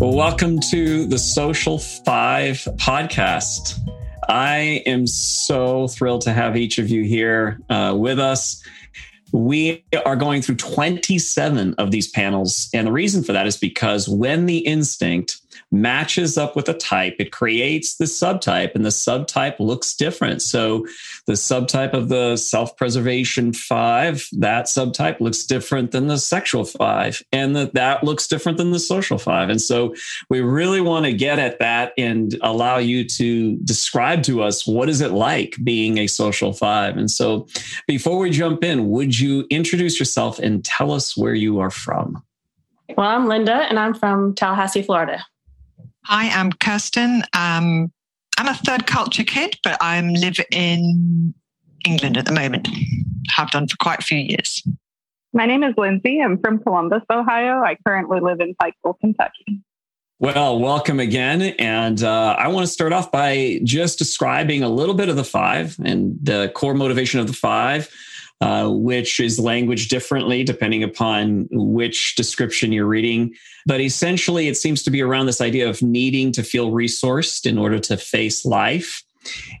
Well, welcome to the Social Five podcast. I am so thrilled to have each of you here uh, with us. We are going through 27 of these panels. And the reason for that is because when the instinct matches up with a type, it creates the subtype, and the subtype looks different. So, the subtype of the self preservation five, that subtype looks different than the sexual five, and that that looks different than the social five. And so, we really want to get at that and allow you to describe to us what is it like being a social five. And so, before we jump in, would you introduce yourself and tell us where you are from? Well, I'm Linda, and I'm from Tallahassee, Florida. Hi, I'm Kirsten. Um, I'm a third culture kid, but I live in England at the moment. Have done for quite a few years. My name is Lindsay. I'm from Columbus, Ohio. I currently live in Pikeville, Kentucky. Well, welcome again. And uh, I want to start off by just describing a little bit of the five and the core motivation of the five uh, which is language differently depending upon which description you're reading. But essentially, it seems to be around this idea of needing to feel resourced in order to face life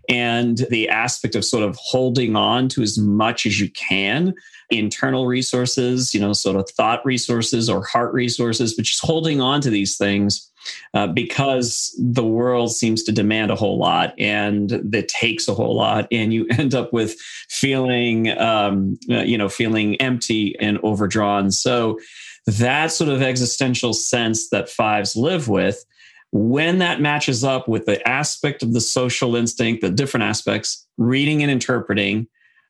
and the aspect of sort of holding on to as much as you can internal resources, you know, sort of thought resources or heart resources, but just holding on to these things uh, because the world seems to demand a whole lot and that takes a whole lot, and you end up with feeling, um, uh, you know, feeling empty and overdrawn. So that sort of existential sense that fives live with when that matches up with the aspect of the social instinct, the different aspects, reading and interpreting,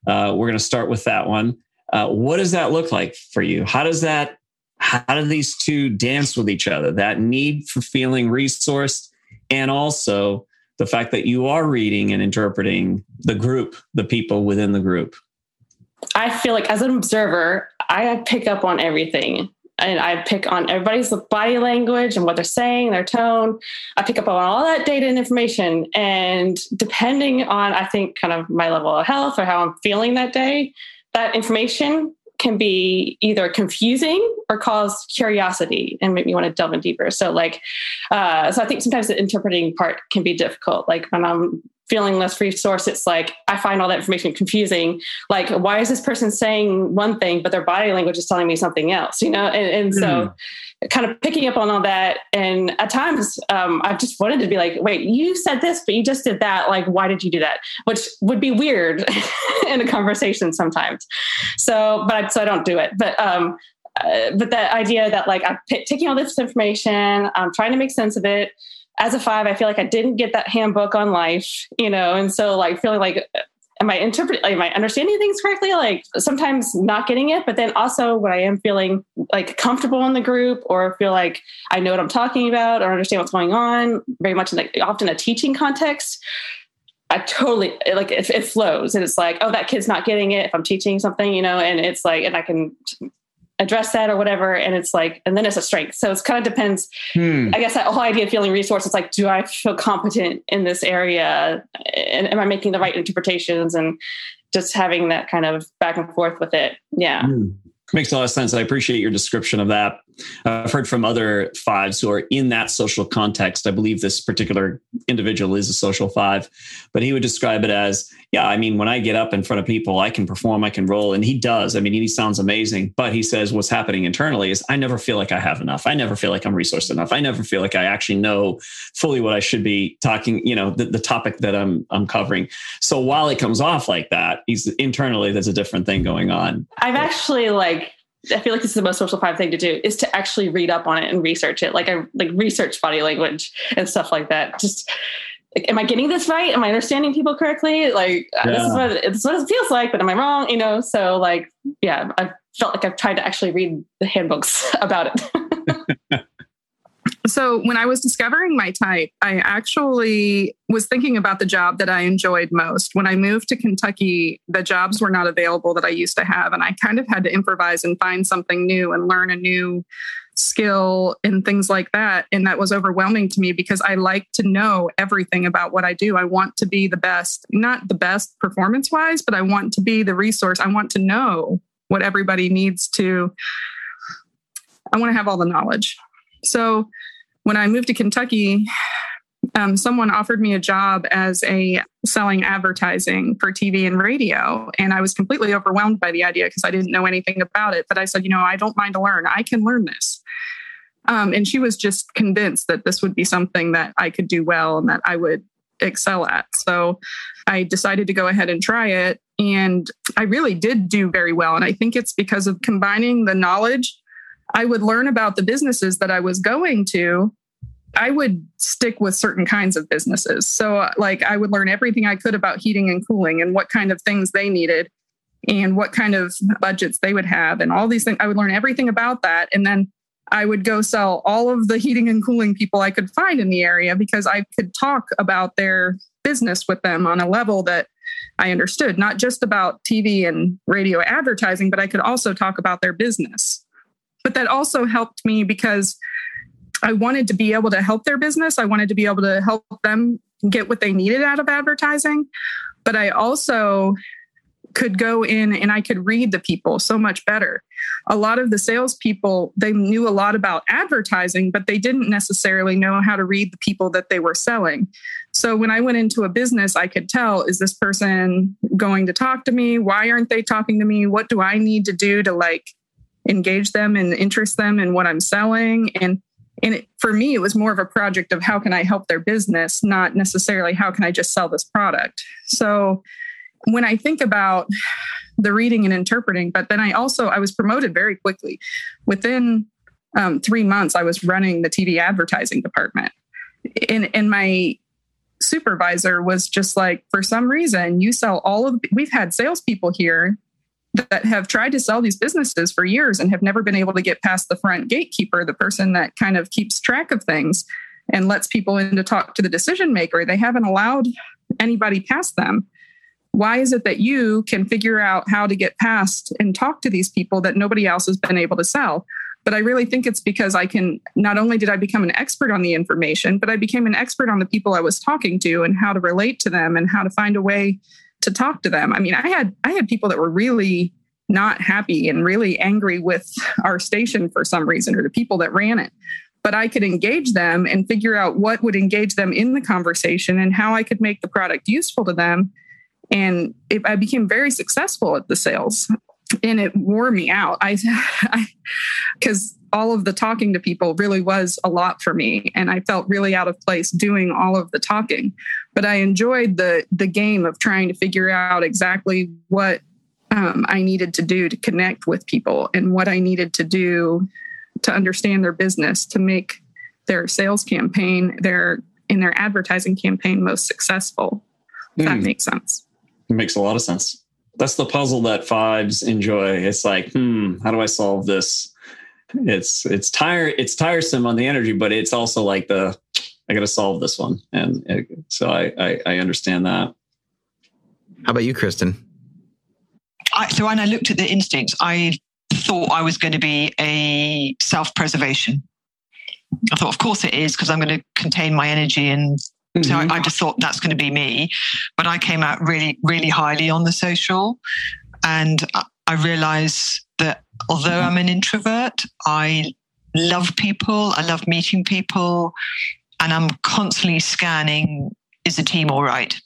uh, we're going to start with that one. Uh, what does that look like for you? How does that how do these two dance with each other? That need for feeling resourced and also the fact that you are reading and interpreting the group, the people within the group. I feel like as an observer, I pick up on everything and I pick on everybody's body language and what they're saying, their tone. I pick up on all that data and information. And depending on, I think, kind of my level of health or how I'm feeling that day, that information can be either confusing or cause curiosity and make me want to delve in deeper. So, like, uh, so I think sometimes the interpreting part can be difficult. Like when I'm feeling less resource, it's like I find all that information confusing. Like, why is this person saying one thing, but their body language is telling me something else? You know, and, and mm. so kind of picking up on all that. And at times, um, I've just wanted to be like, wait, you said this, but you just did that. Like, why did you do that? Which would be weird in a conversation sometimes. So, but I, so I don't do it. But um, uh, but the idea that like I'm p- taking all this information, I'm trying to make sense of it. As a five, I feel like I didn't get that handbook on life, you know, and so like feeling like uh, am I interpreting, am I understanding things correctly? Like sometimes not getting it, but then also when I am feeling like comfortable in the group or feel like I know what I'm talking about or understand what's going on, very much in like often a teaching context. I totally like it, it flows and it's like, oh, that kid's not getting it if I'm teaching something, you know, and it's like, and I can address that or whatever and it's like and then it's a strength. So it kind of depends hmm. i guess that whole idea of feeling resource it's like do i feel competent in this area? And am i making the right interpretations and just having that kind of back and forth with it? Yeah. Hmm. makes a lot of sense i appreciate your description of that I've heard from other fives who are in that social context. I believe this particular individual is a social five, but he would describe it as, yeah, I mean, when I get up in front of people, I can perform, I can roll. And he does. I mean, he sounds amazing. But he says what's happening internally is I never feel like I have enough. I never feel like I'm resourced enough. I never feel like I actually know fully what I should be talking, you know, the, the topic that I'm I'm covering. So while it comes off like that, he's internally there's a different thing going on. I've actually like I feel like this is the most social five thing to do is to actually read up on it and research it. Like I like research body language and stuff like that. Just like, am I getting this right? Am I understanding people correctly? Like yeah. this is what this is what it feels like, but am I wrong? You know, so like yeah, I felt like I've tried to actually read the handbooks about it. So when I was discovering my type, I actually was thinking about the job that I enjoyed most. When I moved to Kentucky, the jobs were not available that I used to have. And I kind of had to improvise and find something new and learn a new skill and things like that. And that was overwhelming to me because I like to know everything about what I do. I want to be the best, not the best performance wise, but I want to be the resource. I want to know what everybody needs to. I want to have all the knowledge. So when I moved to Kentucky, um, someone offered me a job as a selling advertising for TV and radio. And I was completely overwhelmed by the idea because I didn't know anything about it. But I said, you know, I don't mind to learn. I can learn this. Um, and she was just convinced that this would be something that I could do well and that I would excel at. So I decided to go ahead and try it. And I really did do very well. And I think it's because of combining the knowledge I would learn about the businesses that I was going to. I would stick with certain kinds of businesses. So, like, I would learn everything I could about heating and cooling and what kind of things they needed and what kind of budgets they would have and all these things. I would learn everything about that. And then I would go sell all of the heating and cooling people I could find in the area because I could talk about their business with them on a level that I understood, not just about TV and radio advertising, but I could also talk about their business. But that also helped me because I wanted to be able to help their business. I wanted to be able to help them get what they needed out of advertising. But I also could go in and I could read the people so much better. A lot of the salespeople, they knew a lot about advertising, but they didn't necessarily know how to read the people that they were selling. So when I went into a business, I could tell is this person going to talk to me? Why aren't they talking to me? What do I need to do to like engage them and interest them in what I'm selling. And and it, for me, it was more of a project of how can I help their business, not necessarily how can I just sell this product. So when I think about the reading and interpreting, but then I also I was promoted very quickly. Within um, three months, I was running the TV advertising department, and and my supervisor was just like, for some reason, you sell all of. We've had salespeople here that have tried to sell these businesses for years and have never been able to get past the front gatekeeper, the person that kind of keeps track of things and lets people in to talk to the decision maker. They haven't allowed anybody past them. Why is it that you can figure out how to get past and talk to these people that nobody else has been able to sell? But I really think it's because I can not only did I become an expert on the information, but I became an expert on the people I was talking to and how to relate to them and how to find a way to talk to them. I mean, I had I had people that were really not happy and really angry with our station for some reason or the people that ran it. But I could engage them and figure out what would engage them in the conversation and how I could make the product useful to them. And it, I became very successful at the sales and it wore me out. I, because all of the talking to people really was a lot for me, and I felt really out of place doing all of the talking. But I enjoyed the the game of trying to figure out exactly what um, I needed to do to connect with people and what I needed to do to understand their business to make their sales campaign, their in their advertising campaign most successful. If mm. that hmm. makes sense. It makes a lot of sense that's the puzzle that fives enjoy. It's like, hmm, how do I solve this? It's it's tire it's tiresome on the energy, but it's also like the I got to solve this one, and uh, so I, I, I understand that. How about you, Kirsten? I, so when I looked at the instincts, I thought I was going to be a self preservation. I thought, of course it is, because I'm going to contain my energy and so I, mm-hmm. I, just thought that's going to be me. But I came out really, really highly on the social. And I realized that although I'm an introvert, I love people, I love meeting people, and I'm constantly scanning is the team all right?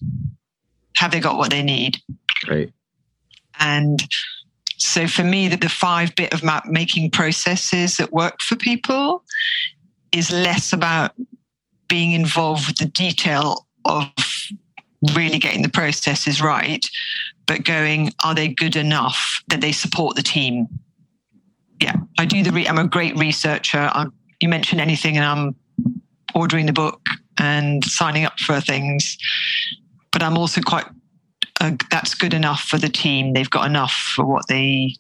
Have they got what they need? Right. And so for me, that the five bit of map making processes that work for people is less about being involved with the detail of really getting the processes right, but going, are they good enough that they support the team? Yeah, I do the. Re- I'm a great researcher. I'm, you mention anything, and I'm ordering the book and signing up for things. But I'm also quite. Uh, that's good enough for the team. They've got enough for what they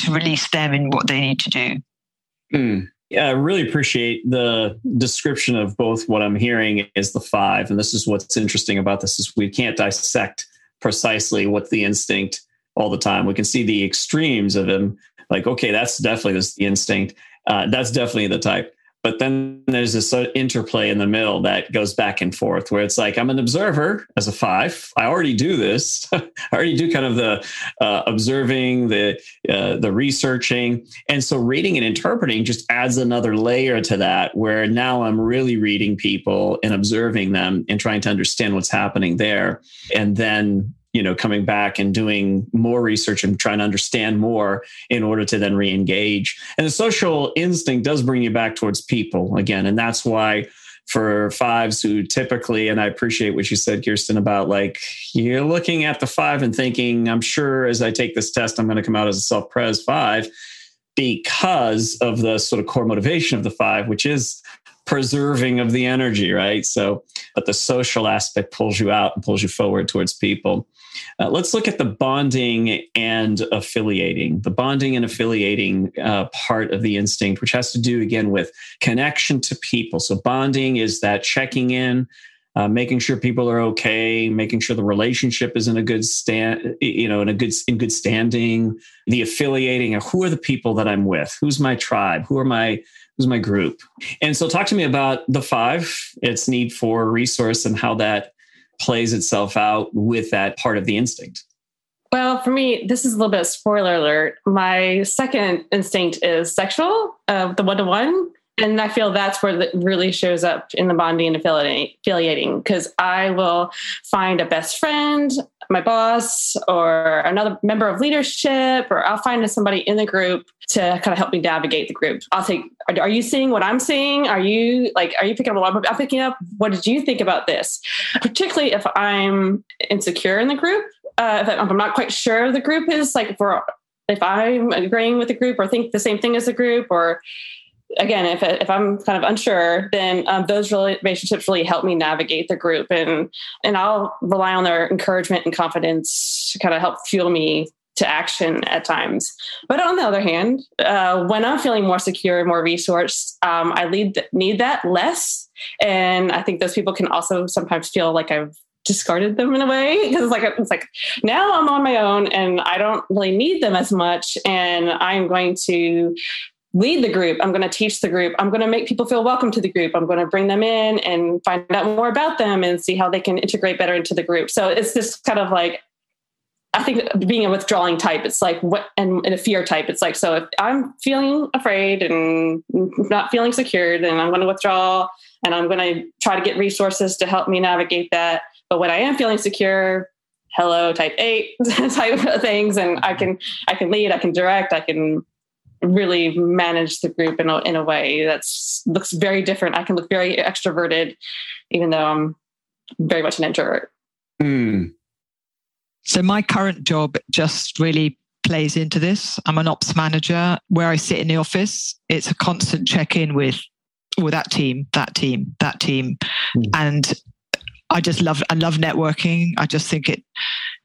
to release them in what they need to do. Mm. Yeah, I really appreciate the description of both what I'm hearing is the five. And this is what's interesting about this is we can't dissect precisely what's the instinct all the time. We can see the extremes of him. Like, okay, that's definitely this, the instinct. Uh, that's definitely the type. But then there's this of interplay in the middle that goes back and forth where it's like, I'm an observer as a five. I already do this. I already do kind of the uh, observing, the, uh, the researching. And so reading and interpreting just adds another layer to that where now I'm really reading people and observing them and trying to understand what's happening there. And then you know coming back and doing more research and trying to understand more in order to then re-engage. And the social instinct does bring you back towards people again. And that's why for fives who typically and i appreciate what you said kirsten about like you're looking at the five and thinking i'm sure as i take this test i'm going to come out as a self-pres five because of the sort of core motivation of the five which is preserving of the energy right? So but the social aspect pulls you out and pulls you forward towards people uh, let's look at the bonding and affiliating, the bonding and affiliating uh, part of the instinct, which has to do again with connection to people. So, bonding is that checking in, uh, making sure people are okay, making sure the relationship is in a good stand, you know, in a good in good standing. The affiliating who are the people that I'm with, who's my tribe, who are my who's my group, and so talk to me about the five, its need for resource, and how that plays itself out with that part of the instinct? Well, for me, this is a little bit spoiler alert. My second instinct is sexual, uh, the one to one. And I feel that's where it really shows up in the bonding and affiliating because I will find a best friend, my boss, or another member of leadership, or I'll find somebody in the group to kind of help me navigate the group. I'll think, are, you seeing what I'm seeing? Are you like, are you picking up what I'm picking up? What did you think about this? Particularly if I'm insecure in the group, uh, if I'm not quite sure the group is like, if I'm agreeing with the group or think the same thing as the group or again, if if I'm kind of unsure, then um, those relationships really help me navigate the group, and and I'll rely on their encouragement and confidence to kind of help fuel me to action at times. But on the other hand, uh, when I'm feeling more secure, more resourced, um, I lead, need that less, and I think those people can also sometimes feel like I've discarded them in a way because it's like it's like now I'm on my own and I don't really need them as much and I'm going to lead the group. I'm going to teach the group. I'm going to make people feel welcome to the group. I'm going to bring them in and find out more about them and see how they can integrate better into the group. So it's just kind of like, I think being a withdrawing type, it's like what, and, and a fear type, it's like, so if I'm feeling afraid and not feeling secure, then I'm going to withdraw and I'm going to try to get resources to help me navigate that. But when I am feeling secure, hello type eight type of things and i can i can lead i can direct i can really manage the group in a, in a way that's looks very different. I can look very extroverted, even though I'm very much an introvert. Mm. So my current job just really plays into this. I'm an ops manager where I sit in the office. It's a constant check in with, with that team, that team, that team. Mm. And I just love, I love networking. I just think it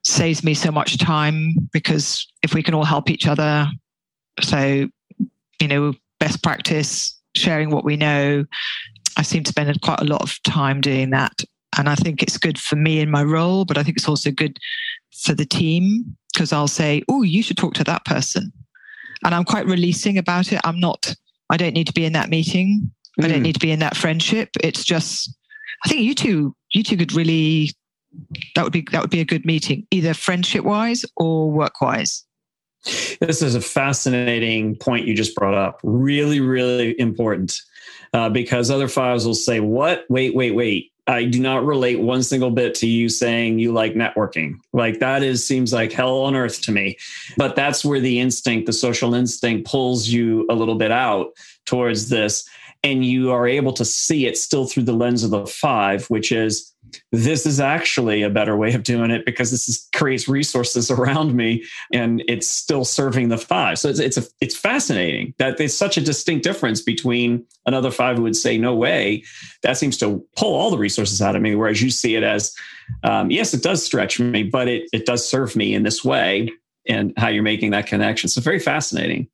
saves me so much time because if we can all help each other, so, you know, best practice, sharing what we know. I seem to spend quite a lot of time doing that. And I think it's good for me in my role, but I think it's also good for the team because I'll say, oh, you should talk to that person. And I'm quite releasing about it. I'm not, I don't need to be in that meeting. Mm. I don't mm. need to be in that friendship. It's just, I think you two, you two could really, that would be, that would be a good meeting, either friendship wise or work wise. This is a fascinating point you just brought up. Really, really important uh, because other fives will say, What? Wait, wait, wait. I do not relate one single bit to you saying you like networking. Like that is seems like hell on earth to me. But that's where the instinct, the social instinct pulls you a little bit out towards this and you are able to see it still through the lens of the 5, which is this is actually a better way of doing it because this is, creates resources around me and it's still serving the five. So it's it's a, it's fascinating that there's such a distinct difference between another five who would say no way. That seems to pull all the resources out of me, whereas you see it as um, yes, it does stretch me, but it it does serve me in this way and how you're making that connection. So very fascinating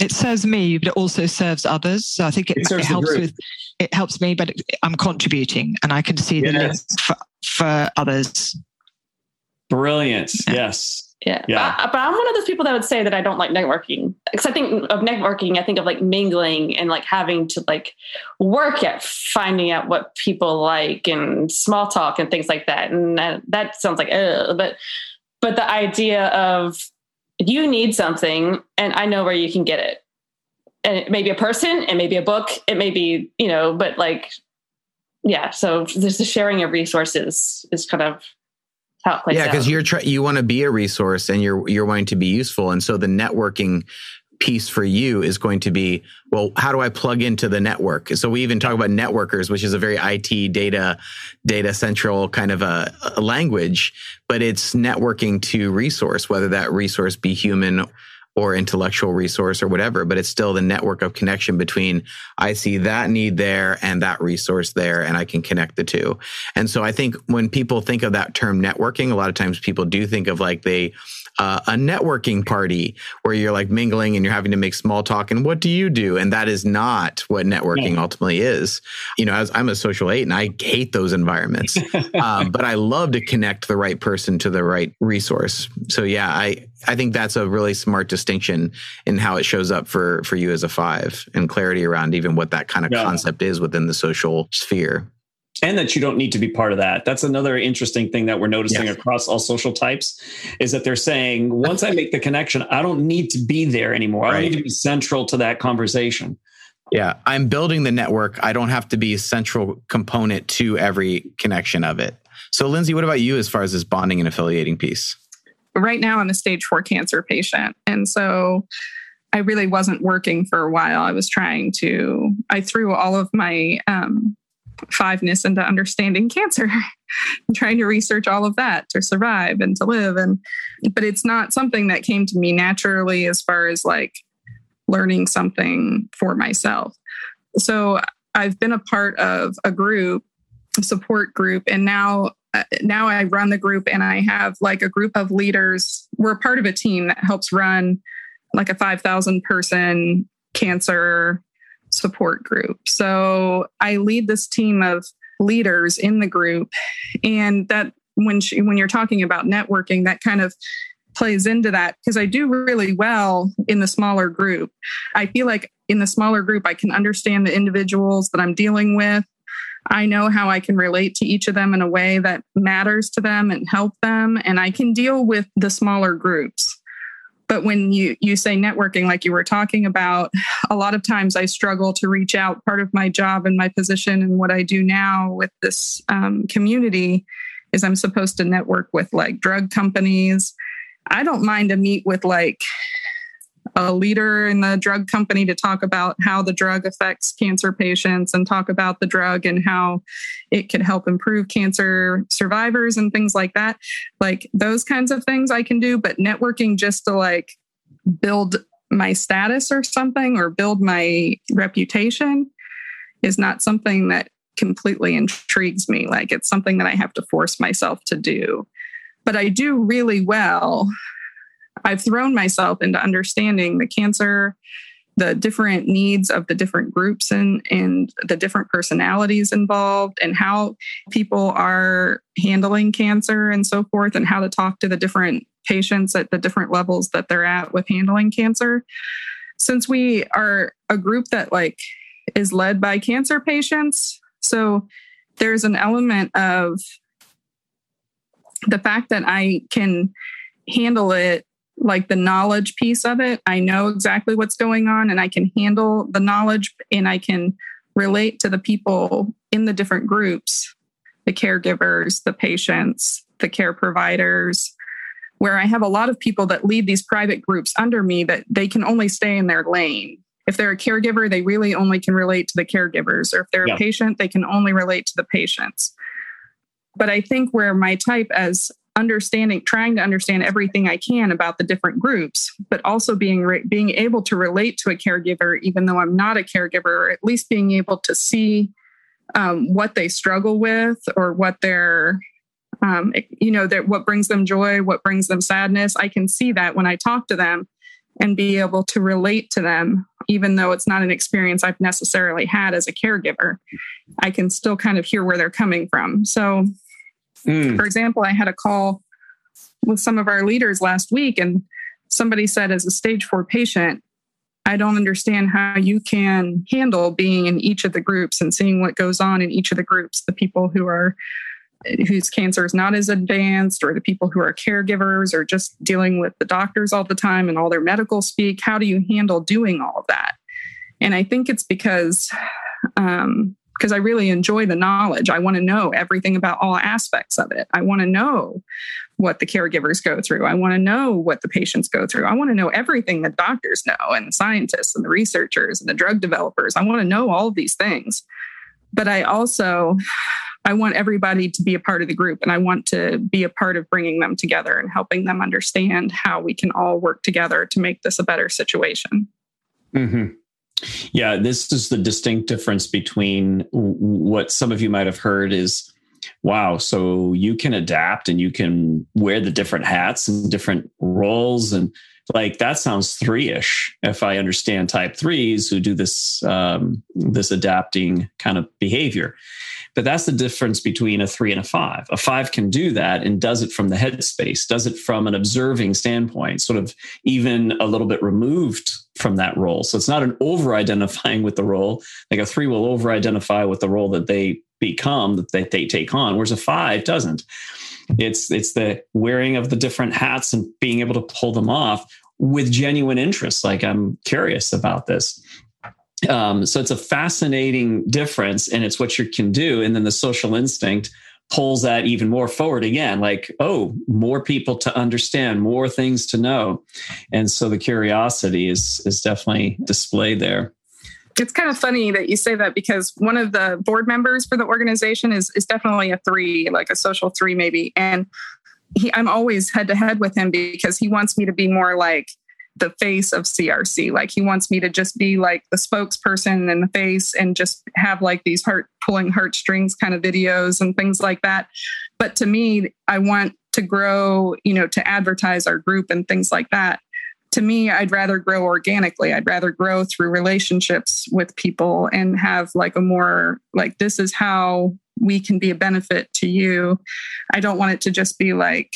it serves me, but it also serves others. So I think it, it, it helps with it helps me, but I'm contributing, and I can see the yes. link for, for others. Brilliant. Yeah. Yes. Yeah. Yeah. But, but I'm one of those people that would say that I don't like networking. Because I think of networking, I think of like mingling and like having to like work at finding out what people like and small talk and things like that. And that, that sounds like, ugh. But, but the idea of you need something and I know where you can get it. And it may be a person, it may be a book, it may be, you know, but like, yeah. So there's the sharing of resources is kind of how it plays yeah, because you're try- you want to be a resource and you're you're wanting to be useful, and so the networking piece for you is going to be well how do i plug into the network so we even talk about networkers which is a very it data data central kind of a, a language but it's networking to resource whether that resource be human or intellectual resource or whatever, but it's still the network of connection between I see that need there and that resource there, and I can connect the two. And so I think when people think of that term networking, a lot of times people do think of like they uh, a networking party where you're like mingling and you're having to make small talk and what do you do? And that is not what networking ultimately is. You know as i'm a social eight and i hate those environments um, but i love to connect the right person to the right resource. So yeah i i think that's a really smart distinction in how it shows up for for you as a five and clarity around even what that kind of Yeah. concept is within the social sphere and that you don't need to be part of that. That's another interesting thing that we're noticing Yes. across all social types is that they're saying once I make the connection, I don't need to be there anymore. I don't need to be central to that conversation. Yeah, I'm building the network. I don't have to be a central component to every connection of it. So, Lindsay, what about you as far as this bonding and affiliating piece? right now I'm a stage four cancer patient. And so I really wasn't working for a while. I was trying to, I threw all of my um, fiveness into understanding cancer and trying to research all of that to survive and to live. And, but it's not something that came to me naturally as far as like learning something for myself. So I've been a part of a group, a support group, and now uh, now I run the group and I have like a group of leaders. We're part of a team that helps run like a 5,000 person cancer support group. So I lead this team of leaders in the group and that when she, when you're talking about networking that kind of plays into that because I do really well in the smaller group. I feel like in the smaller group I can understand the individuals that I'm dealing with I know how I can relate to each of them in a way that matters to them and help them. And I can deal with the smaller groups. But when you, you say networking, like you were talking about, a lot of times I struggle to reach out. Part of my job and my position and what I do now with this um, community is I'm supposed to network with like drug companies. I don't mind to meet with like a leader in the drug company to talk about how the drug affects cancer patients and talk about the drug and how it could help improve cancer survivors and things like that. Like those kinds of things I can do, but networking just to like build my status or something or build my reputation is not something that completely intrigues me. Like it's something that I have to force myself to do. But I do really well I've thrown myself into understanding the cancer, the different needs of the different groups and, and the different personalities involved, and how people are handling cancer and so forth, and how to talk to the different patients at the different levels that they're at with handling cancer. Since we are a group that like is led by cancer patients, so there's an element of the fact that I can handle it like the knowledge piece of it. I know exactly what's going on and I can handle the knowledge and I can relate to the people in the different groups the caregivers, the patients, the care providers. Where I have a lot of people that lead these private groups under me that they can only stay in their lane. If they're a caregiver, they really only can relate to the caregivers. Or if they're Yeah. a patient, they can only relate to the patients. But I think where my type as understanding trying to understand everything i can about the different groups but also being re- being able to relate to a caregiver even though i'm not a caregiver or at least being able to see um, what they struggle with or what their um, you know that what brings them joy what brings them sadness. I can see that when i talk to them and be able to relate to them even though it's not an experience i've necessarily had as a caregiver i can still kind of hear where they're coming from. So Mm. for example, I had a call with some of our leaders last week, and somebody said, as a stage four patient, I don't understand how you can handle being in each of the groups and seeing what goes on in each of the groups. The people who are whose cancer is not as advanced, or the people who are caregivers, or just dealing with the doctors all the time and all their medical speak. How do you handle doing all of that? And I think it's because um, because I really enjoy the knowledge. I want to know everything about all aspects of it. I want to know what the caregivers go through. I want to know what the patients go through. I want to know everything that doctors know and the scientists and the researchers and the drug developers. I want to know all of these things. But I also I want everybody to be a part of the group and I want to be a part of bringing them together and helping them understand how we can all work together to make this a better situation. Mm-hmm. Yeah, this is the distinct difference between what some of you might have heard is wow, so you can adapt and you can wear the different hats and different roles. And like that sounds three ish if I understand type threes who do this, um, this adapting kind of behavior. But that's the difference between a three and a five. A five can do that and does it from the headspace, does it from an observing standpoint, sort of even a little bit removed from that role. So it's not an over identifying with the role. Like a three will over identify with the role that they become, that they, they take on, whereas a five doesn't. It's it's the wearing of the different hats and being able to pull them off with genuine interest. Like I'm curious about this. Um, so it's a fascinating difference, and it's what you can do. And then the social instinct pulls that even more forward again like oh more people to understand more things to know. And so the curiosity is is definitely displayed there. It's kind of funny that you say that because one of the board members for the organization is is definitely a three like a social three maybe. And he i'm always head to head with him because he wants me to be more like the face of CRC. Like he wants me to just be like the spokesperson and the face and just have like these heart pulling heartstrings kind of videos and things like that. But to me, I want to grow, you know, to advertise our group and things like that. To me, I'd rather grow organically. I'd rather grow through relationships with people and have like a more like, this is how we can be a benefit to you. I don't want it to just be like,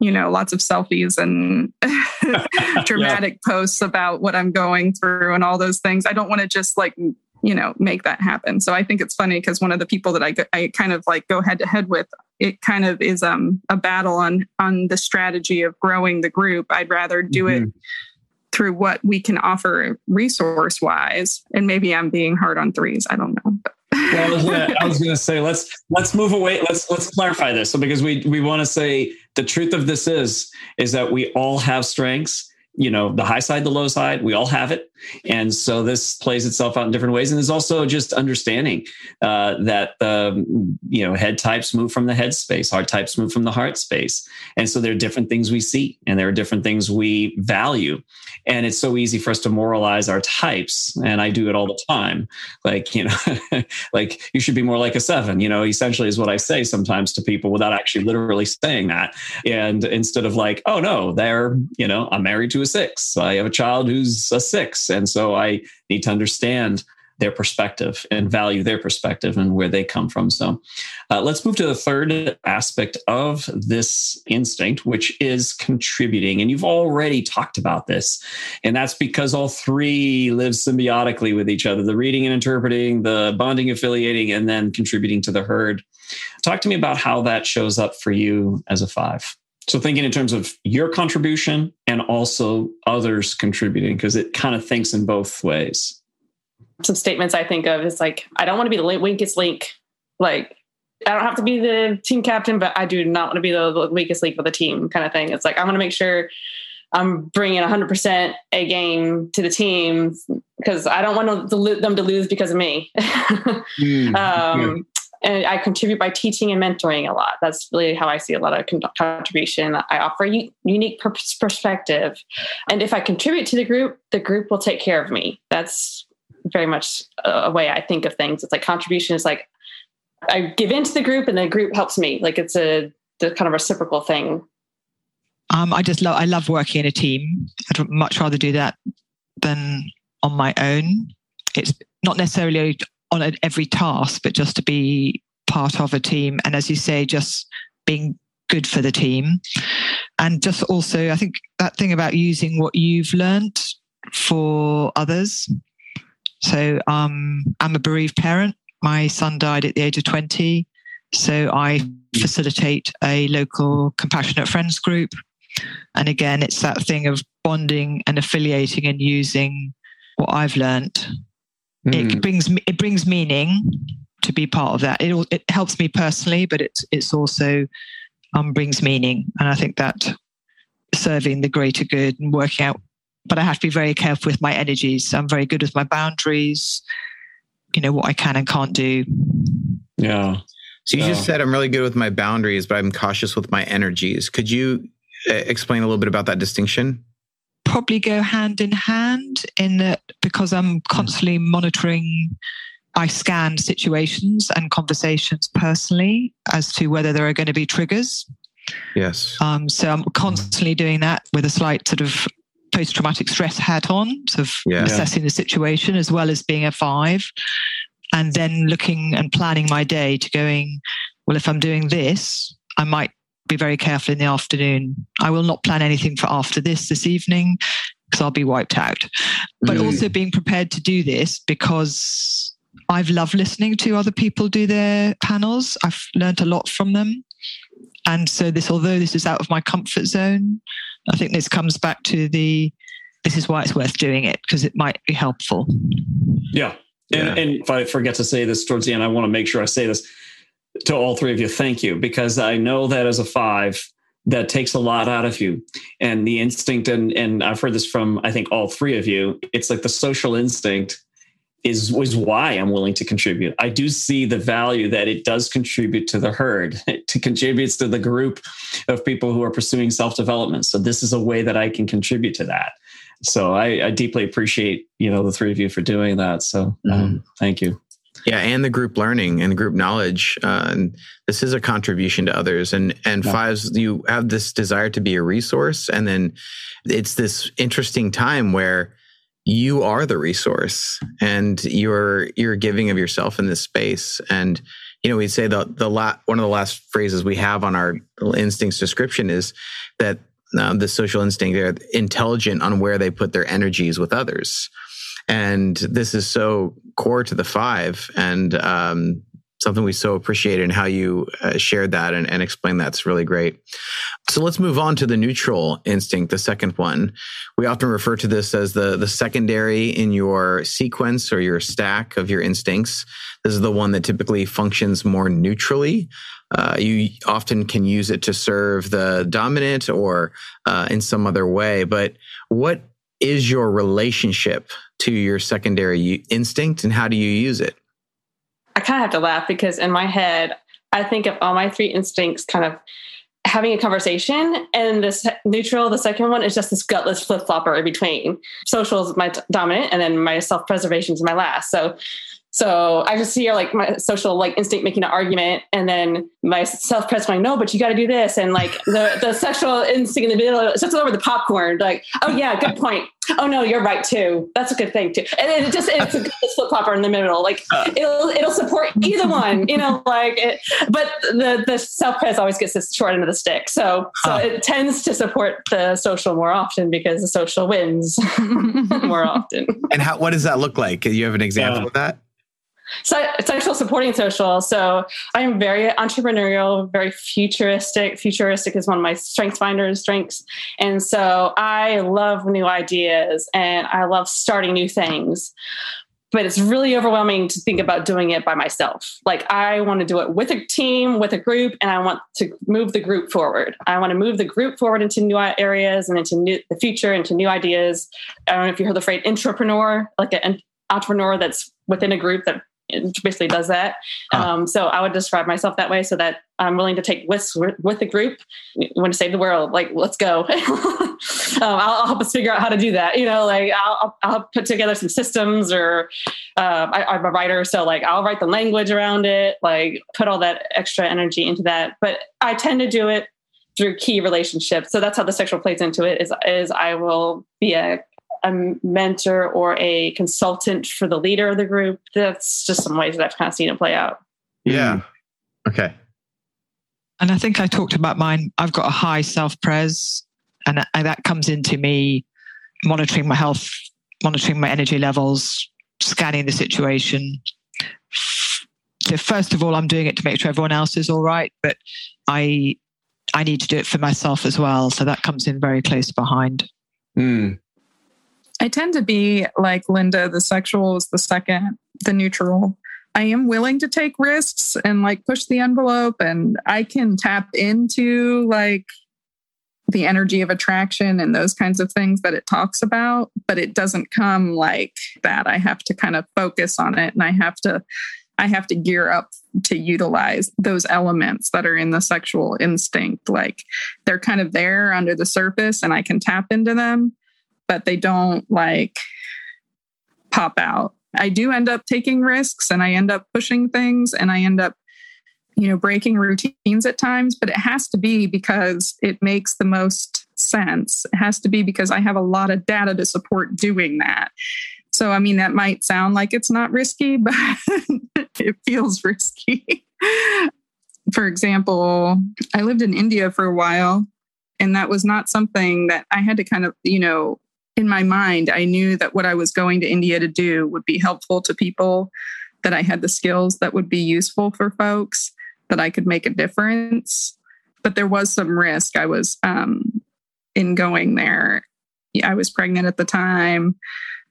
you know, lots of selfies and dramatic yeah. posts about what I'm going through and all those things. I don't want to just like, you know, make that happen. So I think it's funny because one of the people that I, I kind of like go head to head with, it kind of is um, a battle on on the strategy of growing the group. I'd rather do mm-hmm. it through what we can offer resource wise. And maybe I'm being hard on threes. I don't know. But well, I was gonna say let's let's move away. Let's let's clarify this. So because we we want to say the truth of this is is that we all have strengths you know the high side the low side we all have it and so this plays itself out in different ways. And there's also just understanding uh, that the you know head types move from the head space heart types move from the heart space. And so there are different things we see and there are different things we value. And it's so easy for us to moralize our types. And i do it all the time. Like you know like you should be more like a seven you know essentially is what i say sometimes to people without actually literally saying that. And instead of like oh no they're you know i'm married to a six. I have a child who's a six and so i need to understand their perspective and value their perspective and where they come from. So uh, let's move to the third aspect of this instinct, which is contributing. And you've already talked about this. And that's because all three live symbiotically with each other the reading and interpreting, the bonding, affiliating, and then contributing to the herd. Talk to me about how that shows up for you as a five. So thinking in terms of your contribution and also others contributing, because it kind of thinks in both ways some statements I think of is like, I don't want to be the weakest link. Like, I don't have to be the team captain, but I do not want to be the weakest link for the team kind of thing. It's like, I'm going to make sure I'm bringing 100% a game to the team because I don't want them to lose because of me. mm, um, And I contribute by teaching and mentoring a lot. That's really how I see a lot of contribution. I offer a unique perspective. And if I contribute to the group, the group will take care of me. That's very much a way I think of things. It's like contribution is like I give into the group and the group helps me. Like it's a the kind of reciprocal thing. Um, I just love I love working in a team. I'd much rather do that than on my own. It's not necessarily on every task, but just to be part of a team. And as you say, just being good for the team. And just also, I think that thing about using what you've learned for others. So um, I'm a bereaved parent. My son died at the age of 20. So I facilitate a local compassionate friends group. And again, it's that thing of bonding and affiliating and using what I've learned. Mm. It hmm. brings it brings meaning to be part of that. It it helps me personally, but it's it's also um, brings meaning, and I think that serving the greater good and working out. But I have to be very careful with my energies. I'm very good with my boundaries. You know what I can and can't do. Yeah. So you just said I'm really good with my boundaries, but I'm cautious with my energies. Could you uh, explain a little bit about that distinction? Probably go hand in hand in that because I'm constantly monitoring I scan situations and conversations personally as to whether there are going to be triggers. Yes. Um, so I'm constantly doing that with a slight sort of post traumatic stress hat on, sort of yeah. assessing the situation as well as being a five. And then looking and planning my day to going, well, if I'm doing this, I might be very careful in the afternoon. I will not plan anything for after this this evening because I'll be wiped out. But mm. also being prepared to do this because I've loved listening to other people do their panels. I've learned a lot from them. And so this, although this is out of my comfort zone, I think this comes back to the this is why it's worth doing it because it might be helpful. Yeah. And, yeah. and if I forget to say this towards the end, I want to make sure I say this to all three of you. Thank you, because I know that as a five, that takes a lot out of you and the instinct and and I've heard this from I think all three of you it's like the social instinct is was why I'm willing to contribute. I do see the value that it does contribute to the herd, it contributes to the group of people who are pursuing self development. So this is a way that I can contribute to that. So I, I deeply appreciate you know the three of you for doing that. So um, mm-hmm. thank you. Yeah, and the group learning and group knowledge. Uh, and this is a contribution to others. And and yeah. fives, you have this desire to be a resource, and then it's this interesting time where you are the resource and you're you're giving of yourself in this space and you know we say the the la- one of the last phrases we have on our instincts description is that uh, the social instinct they're intelligent on where they put their energies with others and this is so core to the five and um, something we so appreciate and how you uh, shared that and, and explained that's really great. So let's move on to the neutral instinct, the second one. We often refer to this as the, the secondary in your sequence or your stack of your instincts. This is the one that typically functions more neutrally. Uh, you often can use it to serve the dominant or uh, in some other way. But what is your relationship to your secondary instinct and how do you use it? I kind of have to laugh because in my head, I think of all my three instincts kind of having a conversation and this neutral the second one is just this gutless flip-flopper in between social is my dominant and then my self-preservation is my last so so I just hear like my social like instinct making an argument, and then my self press going, "No, but you got to do this," and like the the sexual instinct in the middle sits over the popcorn, like, "Oh yeah, good point. Oh no, you're right too. That's a good thing too." And it just it's a flip flopper in the middle, like uh. it'll it'll support either one, you know, like. It, but the the self press always gets this short end of the stick, so so huh. it tends to support the social more often because the social wins more often. And how what does that look like? You have an example yeah. of that? So sexual supporting social. So I'm very entrepreneurial, very futuristic. Futuristic is one of my strengths finders strengths. And so I love new ideas and I love starting new things. But it's really overwhelming to think about doing it by myself. Like I want to do it with a team, with a group, and I want to move the group forward. I want to move the group forward into new areas and into new, the future, into new ideas. I don't know if you heard the phrase intrapreneur, like an intrapreneur that's within a group that basically does that. Huh. Um, so I would describe myself that way so that I'm willing to take risks with the group. We want to save the world. Like, let's go. um, I'll, I'll, help us figure out how to do that. You know, like I'll, I'll put together some systems or uh, I, am a writer. So like I'll write the language around it, like put all that extra energy into that. But I tend to do it through key relationships. So that's how the sexual plays into it is, is I will be a a mentor or a consultant for the leader of the group. That's just some ways that I've kind of seen it play out. Yeah. Okay. And I think I talked about mine. I've got a high self pres, and that comes into me monitoring my health, monitoring my energy levels, scanning the situation. So first of all, I'm doing it to make sure everyone else is all right, but I I need to do it for myself as well. So that comes in very close behind. Mm. I tend to be like Linda, the sexual is the second, the neutral. I am willing to take risks and like push the envelope and I can tap into like the energy of attraction and those kinds of things that it talks about, but it doesn't come like that. I have to kind of focus on it and I have to I have to gear up to utilize those elements that are in the sexual instinct. Like they're kind of there under the surface and I can tap into them, but they don't like pop out. I do end up taking risks and I end up pushing things and I end up, you know, breaking routines at times, but it has to be because it makes the most sense. It has to be because I have a lot of data to support doing that. So, I mean, that might sound like it's not risky, but it feels risky. for example, I lived in India for a while, and that was not something that I had to kind of, you know, in my mind, I knew that what I was going to India to do would be helpful to people, that I had the skills that would be useful for folks, that I could make a difference. But there was some risk. I was um, in going there. I was pregnant at the time.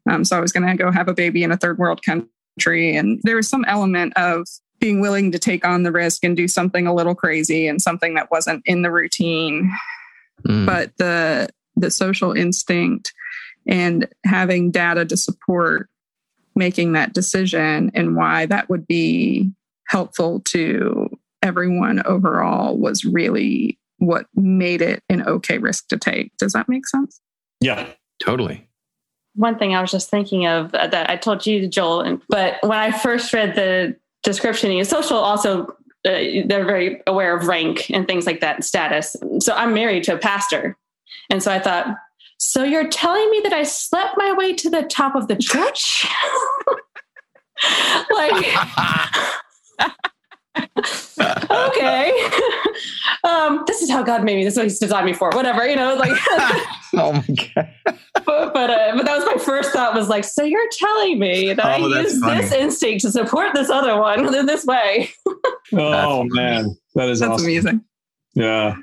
Um, so I was going to go have a baby in a third world country. And there was some element of being willing to take on the risk and do something a little crazy and something that wasn't in the routine. Mm. But the the social instinct and having data to support making that decision and why that would be helpful to everyone overall was really what made it an okay risk to take. Does that make sense? Yeah, totally. One thing I was just thinking of that I told you, Joel, but when I first read the description, social also uh, they're very aware of rank and things like that and status. So I'm married to a pastor. And so I thought, so you're telling me that I slept my way to the top of the church? like, okay. Um, this is how God made me. This is what He's designed me for. Whatever, you know, like. oh my god. But but, uh, but that was my first thought. Was like, so you're telling me that oh, I use funny. this instinct to support this other one in this way? oh man, that is that's awesome. amazing. Yeah.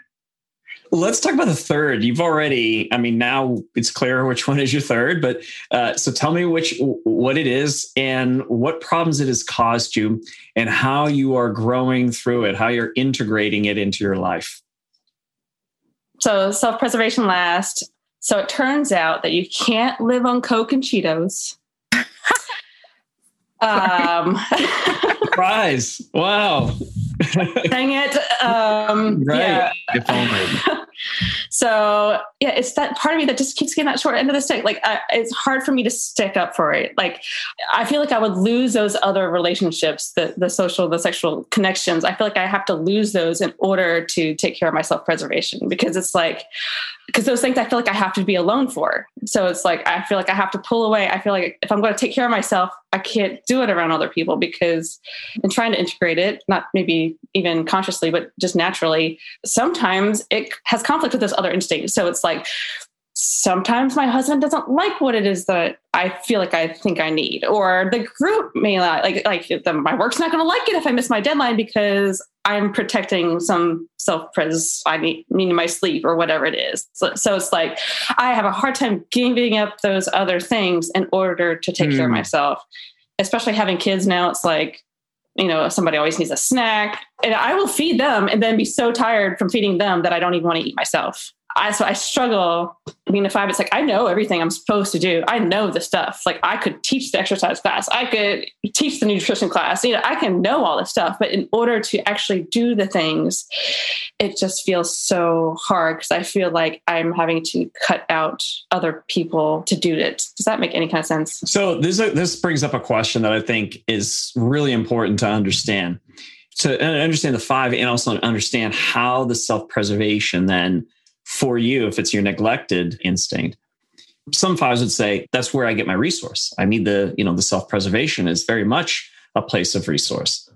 Let's talk about the third. You've already, I mean, now it's clear which one is your third, but uh, so tell me which, what it is and what problems it has caused you and how you are growing through it, how you're integrating it into your life. So, self preservation last. So, it turns out that you can't live on Coke and Cheetos. um, Surprise. Wow. Dang it. Um, right. Yeah. So yeah, it's that part of me that just keeps getting that short end of the stick. Like it's hard for me to stick up for it. Like I feel like I would lose those other relationships, the the social, the sexual connections. I feel like I have to lose those in order to take care of my self preservation because it's like because those things I feel like I have to be alone for. So it's like I feel like I have to pull away. I feel like if I'm going to take care of myself, I can't do it around other people because in trying to integrate it, not maybe even consciously, but just naturally, sometimes it has conflict with those other instincts. So it's like sometimes my husband doesn't like what it is that I feel like I think I need, or the group may not like like the, my work's not going to like it if I miss my deadline because I'm protecting some self pres I need meaning my sleep or whatever it is. So, so, it's like I have a hard time giving up those other things in order to take mm. care of hmm. myself. Especially having kids now, it's like you know somebody always needs a snack, and I will feed them and then be so tired from feeding them that I don't even want to eat myself. I so I struggle being a five. It's like I know everything I'm supposed to do. I know the stuff. Like I could teach the exercise class. I could teach the nutrition class. You know, I can know all this stuff. But in order to actually do the things, it just feels so hard because I feel like I'm having to cut out other people to do it. Does that make any kind of sense? So this this brings up a question that I think is really important to understand. To uh, understand the five and also understand how the self preservation then for you if it's your neglected instinct. Some fives would say that's where i get my resource. I need the you know the self-preservation is very much a place of resource.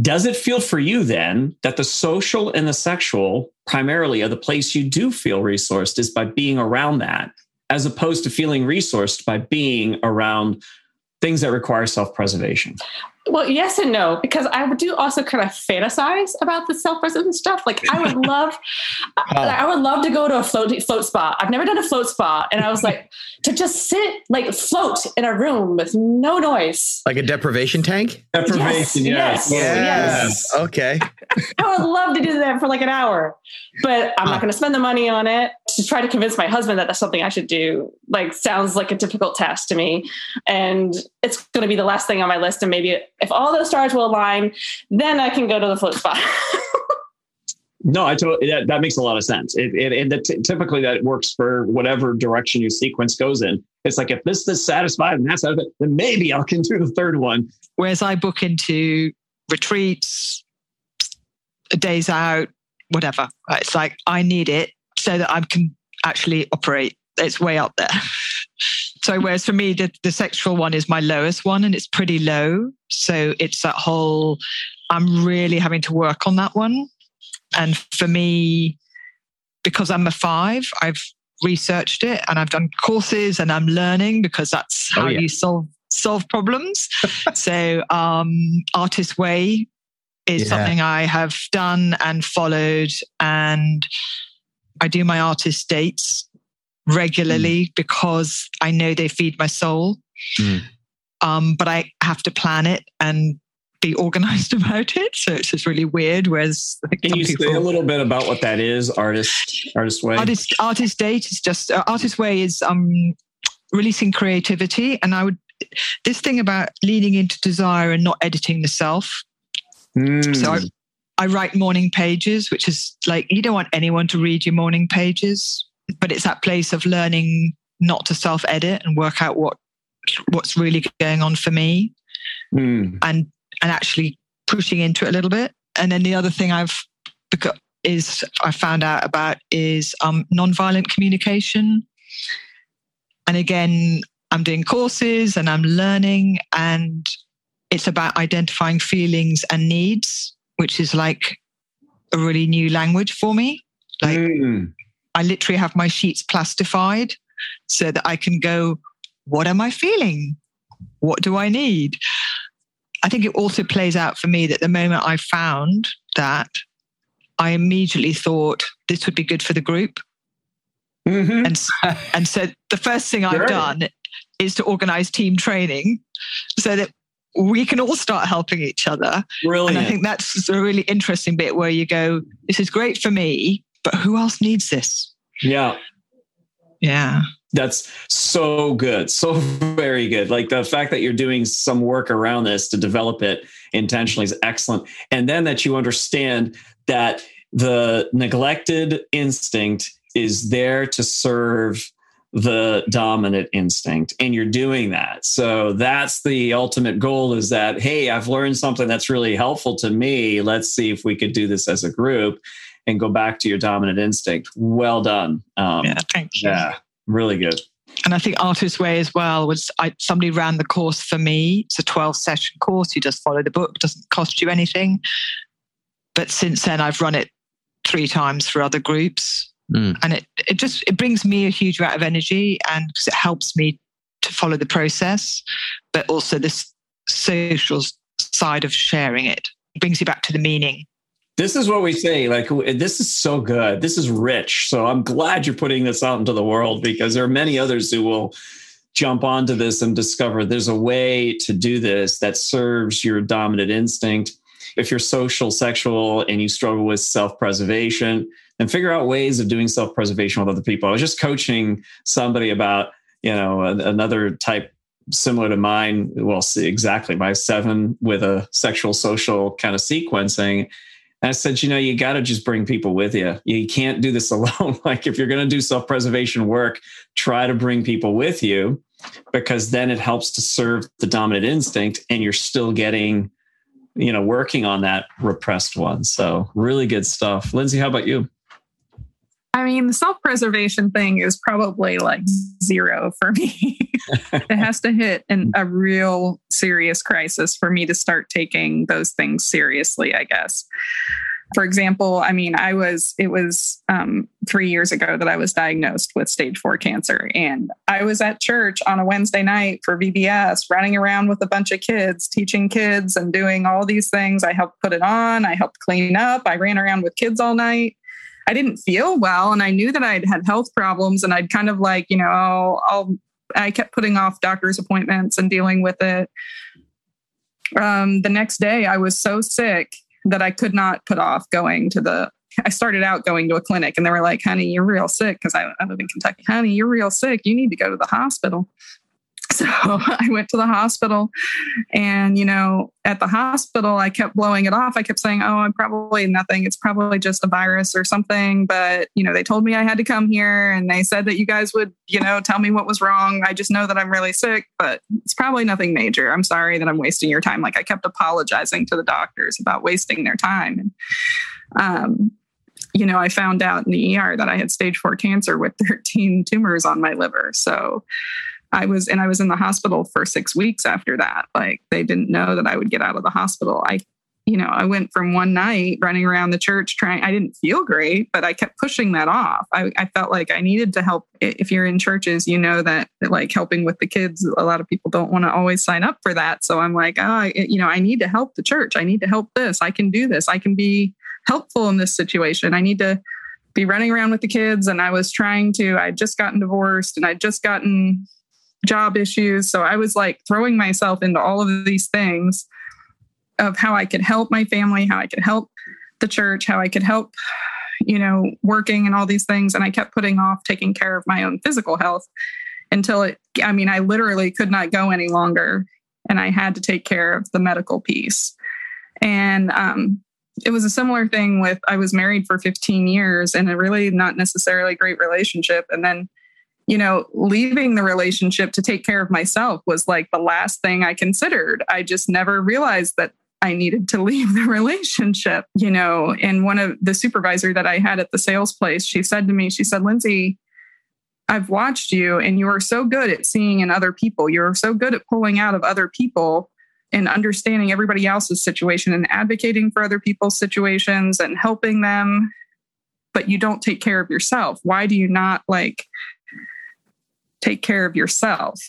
Does it feel for you then that the social and the sexual primarily are the place you do feel resourced is by being around that, as opposed to feeling resourced by being around things that require self preservation? Well, yes and no, because I do also kind of fantasize about the self-preservation stuff. Like I would love, I would love to go to a float float spa. I've never done a float spa, and I was like, to just sit like float in a room with no noise, like a deprivation tank. Deprivation, yes, yes, yes. yes. Okay. I would love to do that for like an hour, but I'm not going to spend the money on it to try to convince my husband that that's something I should do. Like sounds like a difficult task to me, and it's going to be the last thing on my list. And maybe if all those stars will align, then I can go to the float spot. No, I totally that, that makes a lot of sense. It, it, and t- typically that works for whatever direction your sequence goes in. It's like if this is satisfied and that's satisfied, then maybe I'll can do the third one. Whereas I book into retreats, days out, whatever. It's like I need it so that I can actually operate. It's way up there. so whereas for me, the, the sexual one is my lowest one and it's pretty low. So it's that whole, I'm really having to work on that one. And for me, because I'm a five, I've researched it and I've done courses and I'm learning because that's how Oh, yeah. you solve solve problems. so um Artist Way is Yeah. something I have done and followed and I do my artist dates regularly because I know they feed my soul. Mm. Um, but I have to plan it and be organized about it. So it's just really weird. Whereas Can you say a little bit about what that is, artist artist way? artist artist date is just uh, artist way is um releasing creativity and i would this thing about leaning into desire and not editing the self Mm. so I, I write morning pages which is like you don't want anyone to read your morning pages but it's that place of learning not to self edit and work out what what's really going on for me Mm. and and actually pushing into it a little bit. And then the other thing I've is I found out about is um, nonviolent communication. And again, I'm doing courses and I'm learning, and it's about identifying feelings and needs, which is like a really new language for me. Like Mm. I literally have my sheets plastified so that I can go, what am I feeling? What do I need? I think it also plays out for me that the moment I found that, I immediately thought this would be good for the group. Mhm. And, s- and so the first thing Sure. I've done is to organize team training so that we can all start helping each other. Brilliant. And I think that's a really interesting bit where you go, this is great for me, but who else needs this? yeah. Yeah. That's so good. So very good. Like the fact that you're doing some work around this to develop it intentionally is excellent. And then that you understand that the neglected instinct is there to serve the dominant instinct and you're doing that. So that's the ultimate goal is that hey, I've learned something that's really helpful to me. Let's see if we could do this as a group and go back to your dominant instinct. Well done. Um, Yeah. Thank you. yeah, really good. And I think Artist Way as well was I, somebody ran the course for me. It's a 12 session course. You just follow the book, doesn't cost you anything. But since then, I've run it three times for other groups. Mm. And it, it just it brings me a huge amount of energy and because it helps me to follow the process, but also this social side of sharing it. It brings you back to the meaning. This is what we say. Like, this is so good. This is rich. So I'm glad you're putting this out into the world because there are many others who will jump onto this and discover there's a way to do this that serves your dominant instinct. If you're social, sexual, and you struggle with self preservation, then figure out ways of doing self preservation with other people. I was just coaching somebody about, you know, another type similar to mine. Well, exactly my seven with a sexual, social kind of sequencing. I said, you know, you got to just bring people with you. You can't do this alone. like if you're going to do self-preservation work, try to bring people with you because then it helps to serve the dominant instinct and you're still getting, you know, working on that repressed one. So really good stuff. Lindsay, how about you? I mean, the self preservation thing is probably like zero for me. it has to hit an, a real serious crisis for me to start taking those things seriously, I guess. For example, I mean, I was, it was um, three years ago that I was diagnosed with stage four cancer. And I was at church on a Wednesday night for VBS, running around with a bunch of kids, teaching kids and doing all these things. I helped put it on, I helped clean up, I ran around with kids all night. I didn't feel well. And I knew that I'd had health problems. And I'd kind of like, you know, I'll, I'll I kept putting off doctor's appointments and dealing with it. Um, the next day, I was so sick that I could not put off going to the. I started out going to a clinic and they were like, honey, you're real sick. Because I, I live in Kentucky. Honey, you're real sick. You need to go to the hospital. So I went to the hospital and, you know, at the hospital, I kept blowing it off. I kept saying, oh, I'm probably nothing. It's probably just a virus or something. But, you know, they told me I had to come here and they said that you guys would, you know, tell me what was wrong. I just know that I'm really sick, but it's probably nothing major. I'm sorry that I'm wasting your time. Like I kept apologizing to the doctors about wasting their time. And, um, you know, I found out in the ER that I had stage four cancer with 13 tumors on my liver. So, I was, and I was in the hospital for six weeks after that. Like they didn't know that I would get out of the hospital. I, you know, I went from one night running around the church trying, I didn't feel great, but I kept pushing that off. I, I felt like I needed to help. If you're in churches, you know that like helping with the kids, a lot of people don't want to always sign up for that. So I'm like, oh, I, you know, I need to help the church. I need to help this. I can do this. I can be helpful in this situation. I need to be running around with the kids. And I was trying to, I'd just gotten divorced and I'd just gotten job issues. So I was like throwing myself into all of these things of how I could help my family, how I could help the church, how I could help, you know, working and all these things. And I kept putting off taking care of my own physical health until it, I mean, I literally could not go any longer. And I had to take care of the medical piece. And um, it was a similar thing with I was married for 15 years in a really not necessarily great relationship. And then you know, leaving the relationship to take care of myself was like the last thing I considered. I just never realized that I needed to leave the relationship, you know. And one of the supervisor that I had at the sales place, she said to me, she said, Lindsay, I've watched you and you are so good at seeing in other people. You're so good at pulling out of other people and understanding everybody else's situation and advocating for other people's situations and helping them. But you don't take care of yourself. Why do you not like take care of yourself.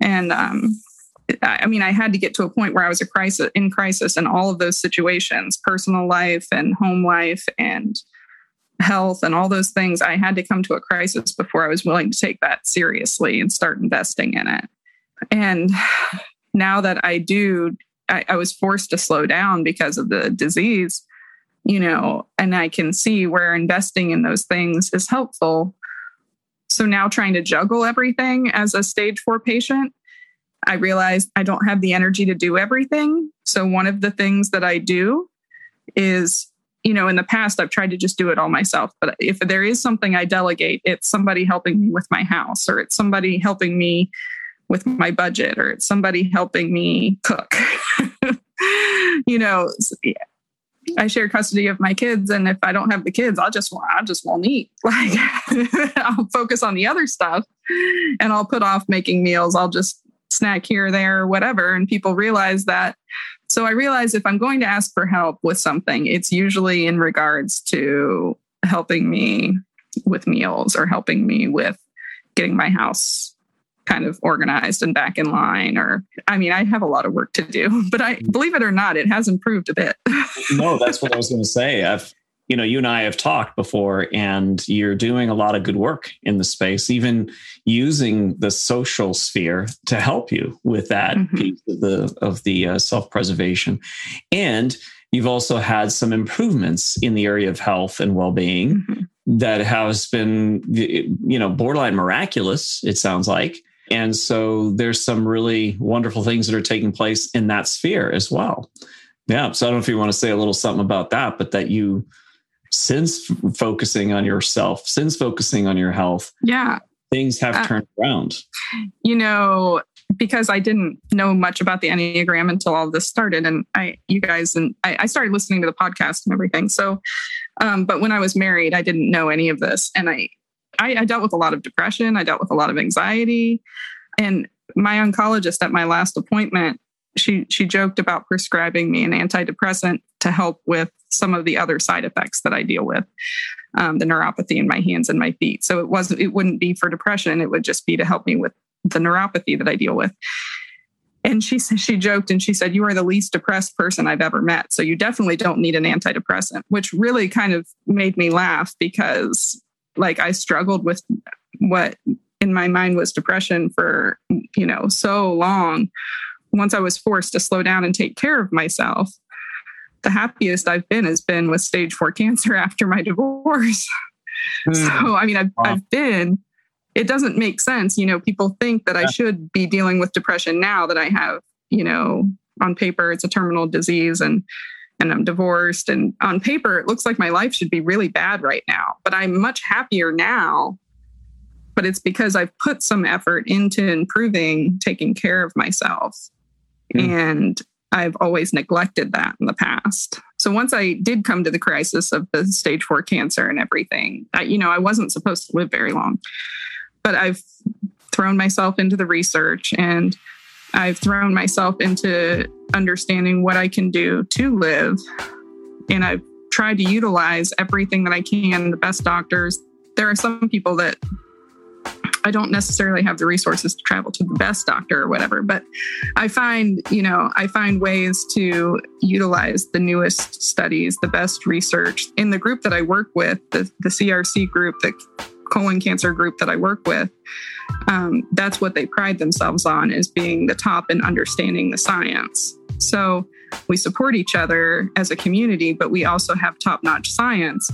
And um, I mean, I had to get to a point where I was a crisis in crisis in all of those situations, personal life and home life and health and all those things. I had to come to a crisis before I was willing to take that seriously and start investing in it. And now that I do, I, I was forced to slow down because of the disease, you know, and I can see where investing in those things is helpful so now trying to juggle everything as a stage four patient, I realized I don't have the energy to do everything. So one of the things that I do is, you know, in the past, I've tried to just do it all myself. But if there is something I delegate, it's somebody helping me with my house, or it's somebody helping me with my budget, or it's somebody helping me cook. you know, I share custody of my kids, and if I don't have the kids, I'll just I just won't eat. Like I'll focus on the other stuff, and I'll put off making meals. I'll just snack here there, whatever. And people realize that. So I realize if I'm going to ask for help with something, it's usually in regards to helping me with meals or helping me with getting my house kind of organized and back in line or i mean i have a lot of work to do but i believe it or not it has improved a bit. No that's what i was going to say. I've you know you and i have talked before and you're doing a lot of good work in the space even using the social sphere to help you with that mm-hmm. piece of the of the uh, self-preservation. And you've also had some improvements in the area of health and well-being mm-hmm. that has been you know borderline miraculous it sounds like and so there's some really wonderful things that are taking place in that sphere as well. Yeah. So I don't know if you want to say a little something about that, but that you, since focusing on yourself, since focusing on your health, yeah, things have uh, turned around. You know, because I didn't know much about the Enneagram until all this started. And I, you guys, and I, I started listening to the podcast and everything. So Um, but when I was married, I didn't know any of this. And I, I, I dealt with a lot of depression. I dealt with a lot of anxiety. And my oncologist at my last appointment, she she joked about prescribing me an antidepressant to help with some of the other side effects that I deal with, um, the neuropathy in my hands and my feet. So it wasn't it wouldn't be for depression; it would just be to help me with the neuropathy that I deal with. And she said she joked and she said, "You are the least depressed person I've ever met, so you definitely don't need an antidepressant." Which really kind of made me laugh because, like, I struggled with what in my mind was depression for you know so long once I was forced to slow down and take care of myself, the happiest I've been has been with stage four cancer after my divorce. Mm. So, I mean, I've, wow. I've been, it doesn't make sense. You know, people think that yeah. I should be dealing with depression now that I have, you know, on paper, it's a terminal disease and, and I'm divorced. And on paper, it looks like my life should be really bad right now, but I'm much happier now. But it's because I've put some effort into improving taking care of myself. Mm. And I've always neglected that in the past. So once I did come to the crisis of the stage four cancer and everything, I, you know, I wasn't supposed to live very long, but I've thrown myself into the research and I've thrown myself into understanding what I can do to live. And I've tried to utilize everything that I can, the best doctors. There are some people that I don't necessarily have the resources to travel to the best doctor or whatever, but I find, you know, I find ways to utilize the newest studies, the best research. In the group that I work with, the, the CRC group, the colon cancer group that I work with, um, that's what they pride themselves on is being the top in understanding the science. So we support each other as a community, but we also have top notch science.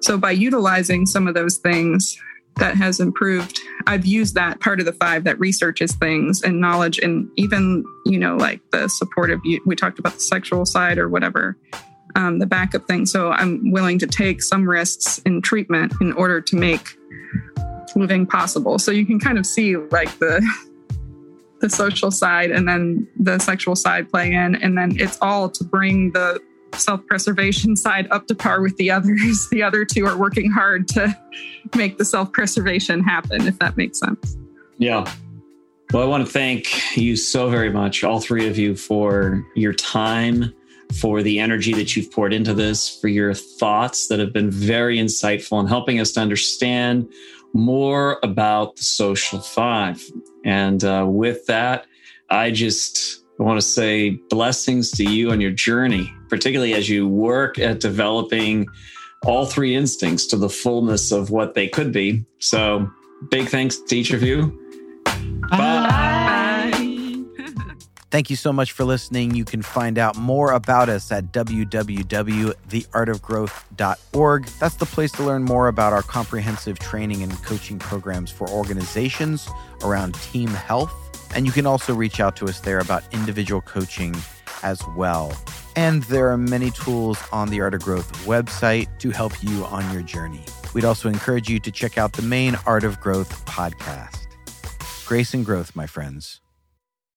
So by utilizing some of those things, that has improved. I've used that part of the five that researches things and knowledge, and even, you know, like the supportive, we talked about the sexual side or whatever, um, the backup thing. So I'm willing to take some risks in treatment in order to make living possible. So you can kind of see like the, the social side and then the sexual side play in, and then it's all to bring the self preservation side up to par with the others. The other two are working hard to make the self preservation happen, if that makes sense. Yeah. Well, I want to thank you so very much, all three of you, for your time, for the energy that you've poured into this, for your thoughts that have been very insightful in helping us to understand more about the social five. And uh, with that, I just want to say blessings to you on your journey, particularly as you work at developing all three instincts to the fullness of what they could be. So, big thanks to each of you. Bye. Thank you so much for listening. You can find out more about us at www.theartofgrowth.org. That's the place to learn more about our comprehensive training and coaching programs for organizations around team health and you can also reach out to us there about individual coaching as well. And there are many tools on the Art of Growth website to help you on your journey. We'd also encourage you to check out the main Art of Growth podcast. Grace and growth, my friends.